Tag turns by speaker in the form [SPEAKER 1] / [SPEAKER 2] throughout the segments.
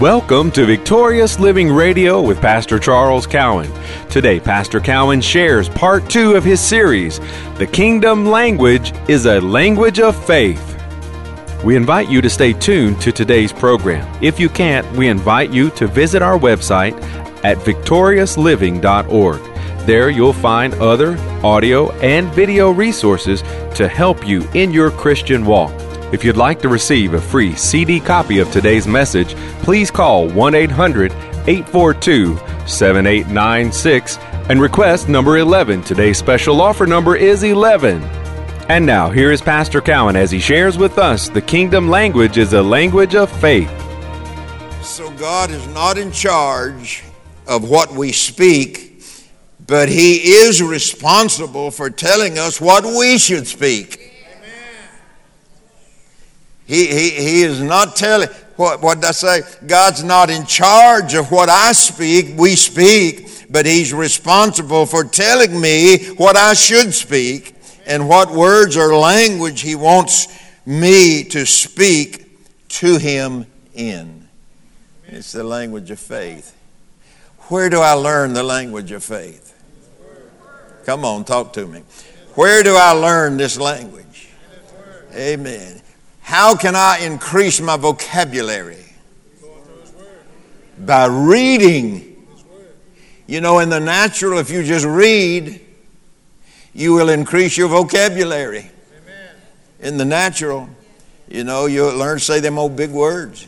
[SPEAKER 1] Welcome to Victorious Living Radio with Pastor Charles Cowan. Today, Pastor Cowan shares part two of his series, The Kingdom Language is a Language of Faith. We invite you to stay tuned to today's program. If you can't, we invite you to visit our website at victoriousliving.org. There you'll find other audio and video resources to help you in your Christian walk. If you'd like to receive a free CD copy of today's message, please call 1 800 842 7896 and request number 11. Today's special offer number is 11. And now, here is Pastor Cowan as he shares with us the kingdom language is a language of faith.
[SPEAKER 2] So, God is not in charge of what we speak, but He is responsible for telling us what we should speak. He, he, he is not telling, what, what did I say? God's not in charge of what I speak, we speak, but He's responsible for telling me what I should speak and what words or language He wants me to speak to Him in. It's the language of faith. Where do I learn the language of faith? Come on, talk to me. Where do I learn this language? Amen. How can I increase my vocabulary? By reading. You know, in the natural, if you just read, you will increase your vocabulary. In the natural, you know, you'll learn to say them old big words.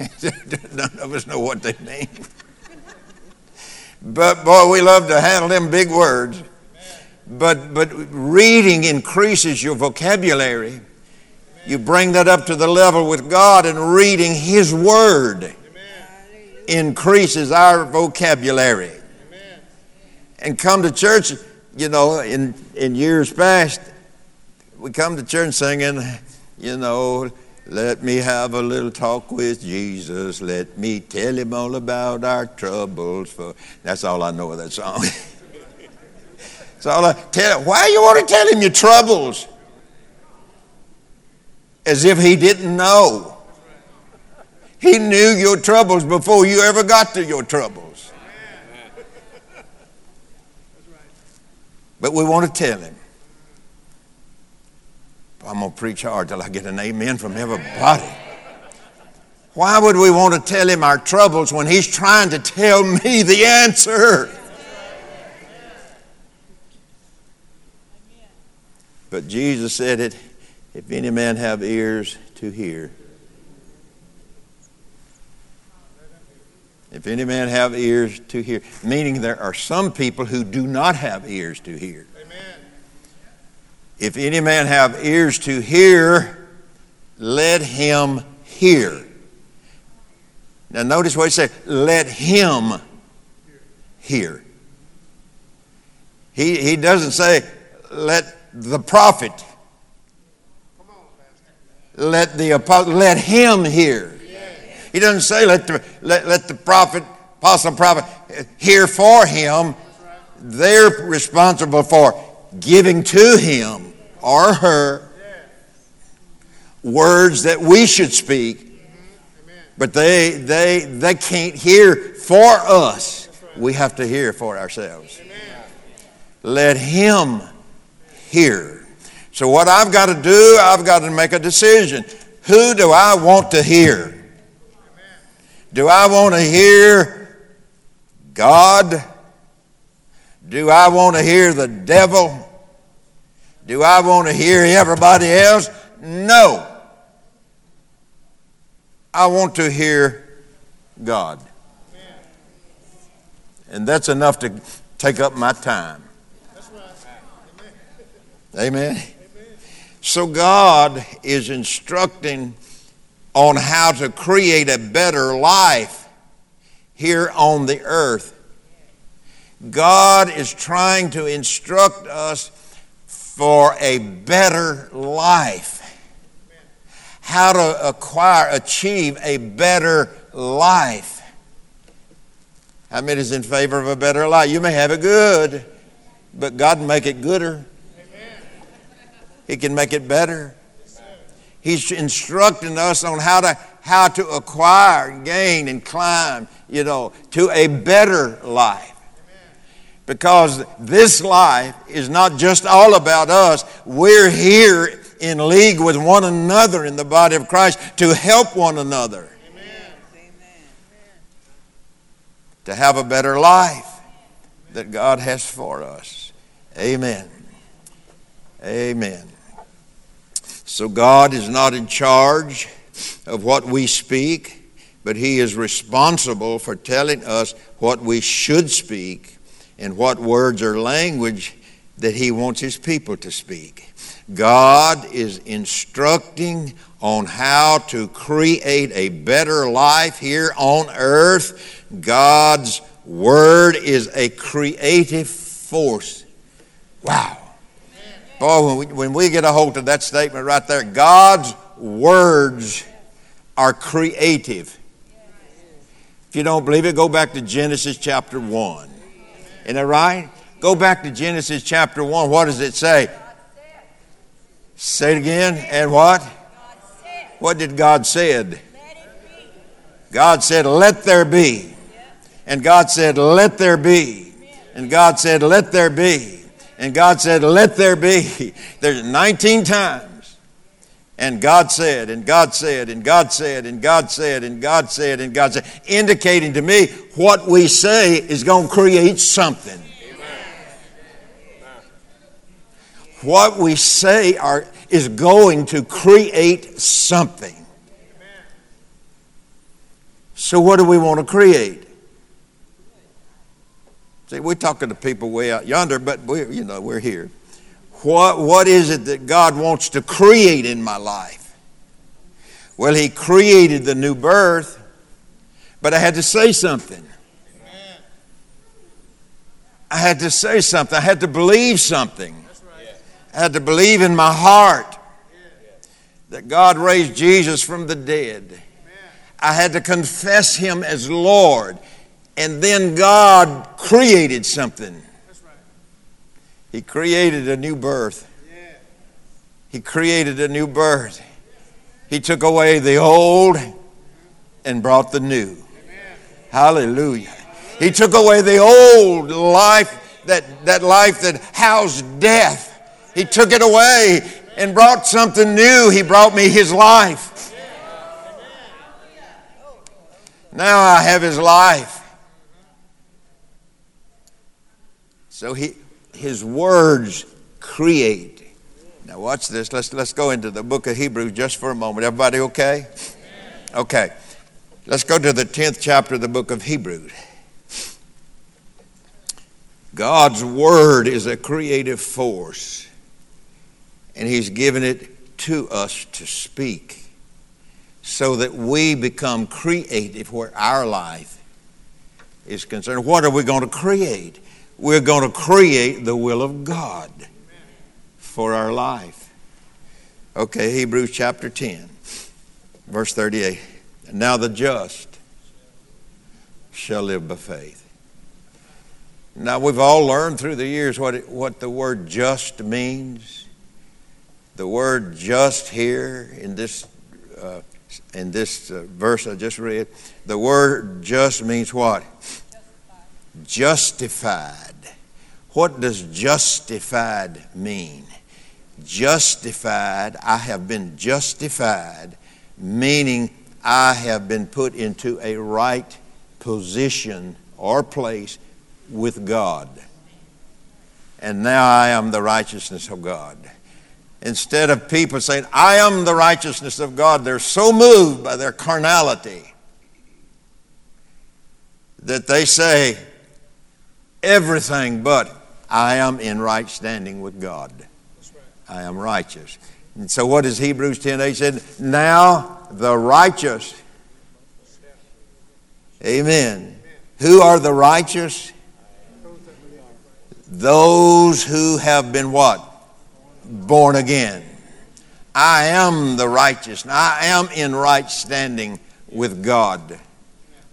[SPEAKER 2] None of us know what they mean. But boy, we love to handle them big words. But, but reading increases your vocabulary. You bring that up to the level with God, and reading His Word increases our vocabulary. And come to church, you know, in, in years past, we come to church singing, you know, let me have a little talk with Jesus. Let me tell him all about our troubles. For that's all I know of that song. so I tell. Why you want to tell him your troubles? As if he didn't know. He knew your troubles before you ever got to your troubles. But we want to tell him. I'm going to preach hard till I get an amen from everybody. Why would we want to tell him our troubles when he's trying to tell me the answer? But Jesus said it if any man have ears to hear. If any man have ears to hear, meaning there are some people who do not have ears to hear. If any man have ears to hear, let him hear. Now, notice what he said let him hear. He, he doesn't say, let the prophet, let the apostle, let him hear. He doesn't say, let the, let, let the prophet, apostle, prophet eh, hear for him. They're responsible for giving to him or her words that we should speak, but they, they, they can't hear for us. We have to hear for ourselves. Let Him hear. So, what I've got to do, I've got to make a decision. Who do I want to hear? Do I want to hear God? Do I want to hear the devil? Do I want to hear everybody else? No. I want to hear God. And that's enough to take up my time. Amen. So God is instructing on how to create a better life here on the earth. God is trying to instruct us for a better life. How to acquire, achieve a better life. How many is in favor of a better life? You may have it good, but God make it gooder. He can make it better. He's instructing us on how to, how to acquire, gain, and climb, you know, to a better life. Because this life is not just all about us. We're here in league with one another in the body of Christ to help one another. To have a better life that God has for us. Amen. Amen. So God is not in charge of what we speak, but He is responsible for telling us what we should speak and what words or language that He wants His people to speak. God is instructing on how to create a better life here on earth. God's Word is a creative force. Wow. Boy, when we, when we get a hold of that statement right there, God's words are creative. If you don't believe it, go back to Genesis chapter 1. Isn't that right? Go back to Genesis chapter 1. What does it say? Say it again. And what? What did God said? God said, let there be. And God said, let there be. And God said, let there be. And God said, Let there be. There's 19 times. And God said, and God said, and God said, and God said, and God said, and God said, indicating to me what we say is going to create something. What we say are, is going to create something. So, what do we want to create? See, we're talking to people way out yonder, but we you know, we're here. What, what is it that God wants to create in my life? Well, He created the new birth, but I had to say something. I had to say something. I had to believe something. I had to believe in my heart that God raised Jesus from the dead. I had to confess Him as Lord. And then God created something. He created a new birth. He created a new birth. He took away the old and brought the new. Hallelujah. He took away the old life, that, that life that housed death. He took it away and brought something new. He brought me His life. Now I have His life. So he, his words create. Now watch this. Let's, let's go into the book of Hebrews just for a moment. Everybody okay? Okay. Let's go to the 10th chapter of the book of Hebrews. God's word is a creative force, and He's given it to us to speak so that we become creative where our life is concerned. What are we going to create? We're going to create the will of God for our life. Okay, Hebrews chapter 10, verse 38. Now the just shall live by faith. Now we've all learned through the years what, it, what the word just means. The word just here in this, uh, in this uh, verse I just read, the word just means what? Justified. What does justified mean? Justified, I have been justified, meaning I have been put into a right position or place with God. And now I am the righteousness of God. Instead of people saying, I am the righteousness of God, they're so moved by their carnality that they say, everything but I am in right standing with God. I am righteous. And so what does Hebrews 10 8 said? Now the righteous. Amen. Who are the righteous? Those who have been what? Born again. I am the righteous. I am in right standing with God.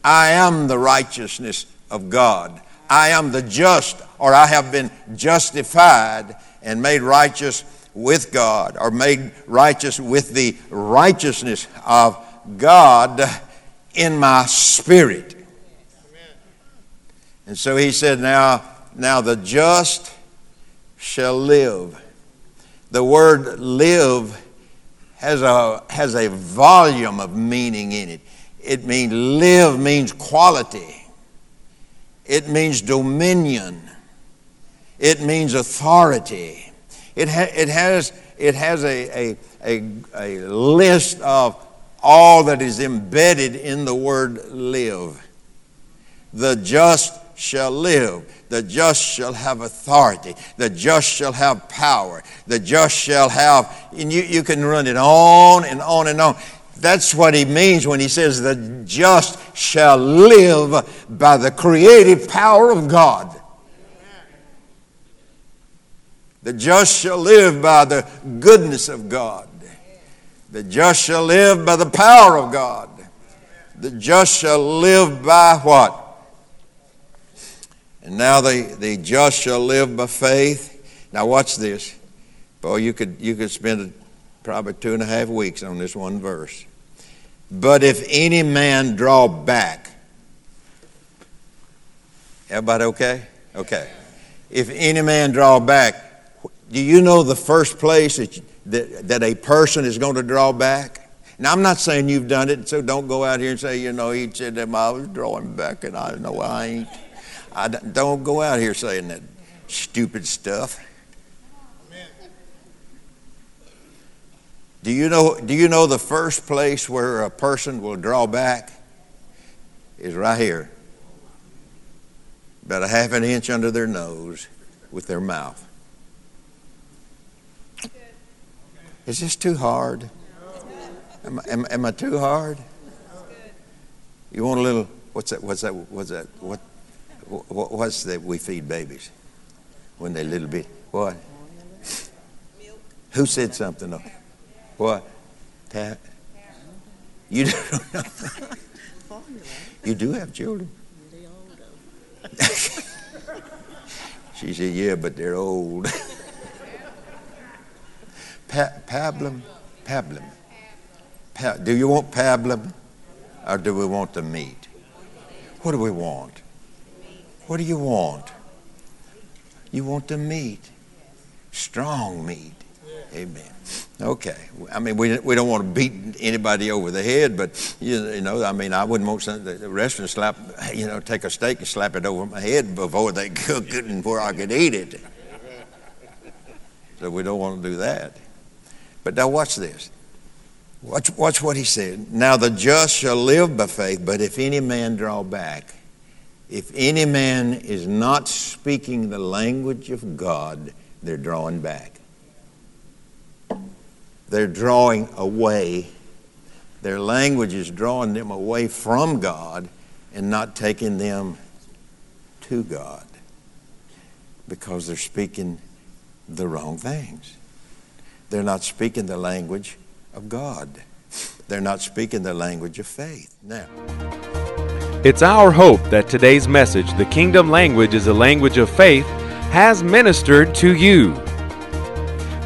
[SPEAKER 2] I am the righteousness of God. I am the just, or I have been justified and made righteous with God, or made righteous with the righteousness of God in my spirit. And so he said, Now, now the just shall live. The word live has a, has a volume of meaning in it. It means live means quality. It means dominion. It means authority. It, ha- it has, it has a, a, a, a list of all that is embedded in the word live. The just shall live. The just shall have authority. The just shall have power. The just shall have, and you, you can run it on and on and on. That's what he means when he says the just shall live by the creative power of God. The just shall live by the goodness of God. The just shall live by the power of God. The just shall live by what? And now the, the just shall live by faith. Now watch this. Boy, you could, you could spend probably two and a half weeks on this one verse. But if any man draw back, everybody okay? Okay. If any man draw back, do you know the first place that, that, that a person is going to draw back? Now, I'm not saying you've done it, so don't go out here and say, you know, he said that I was drawing back and I know I ain't. I don't go out here saying that stupid stuff. Do you know, do you know the first place where a person will draw back is right here, about a half an inch under their nose with their mouth? Is this too hard? Am, am, am I too hard? You want a little? What's that? What's that? What's that? What? what what's that we feed babies when they're little bit? What? Who said something? What? Pat? You don't know. you do have children. she said, "Yeah, but they're old." pa- pablum, pablum. Pa- do you want pablum, or do we want the meat? What do we want? What do you want? You want the meat, strong meat. Amen. Okay. I mean, we, we don't want to beat anybody over the head, but, you, know, I mean, I wouldn't want some, the restaurant slap, you know, take a steak and slap it over my head before they cook it and before I could eat it. So we don't want to do that. But now watch this. Watch, watch what he said. Now the just shall live by faith, but if any man draw back, if any man is not speaking the language of God, they're drawing back. They're drawing away. Their language is drawing them away from God and not taking them to God because they're speaking the wrong things. They're not speaking the language of God. They're not speaking the language of faith. Now,
[SPEAKER 1] it's our hope that today's message, The Kingdom Language is a Language of Faith, has ministered to you.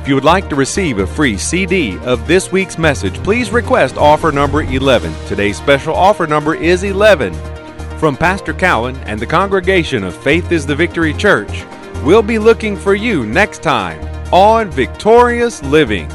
[SPEAKER 1] If you would like to receive a free CD of this week's message, please request offer number 11. Today's special offer number is 11. From Pastor Cowan and the congregation of Faith is the Victory Church, we'll be looking for you next time on Victorious Living.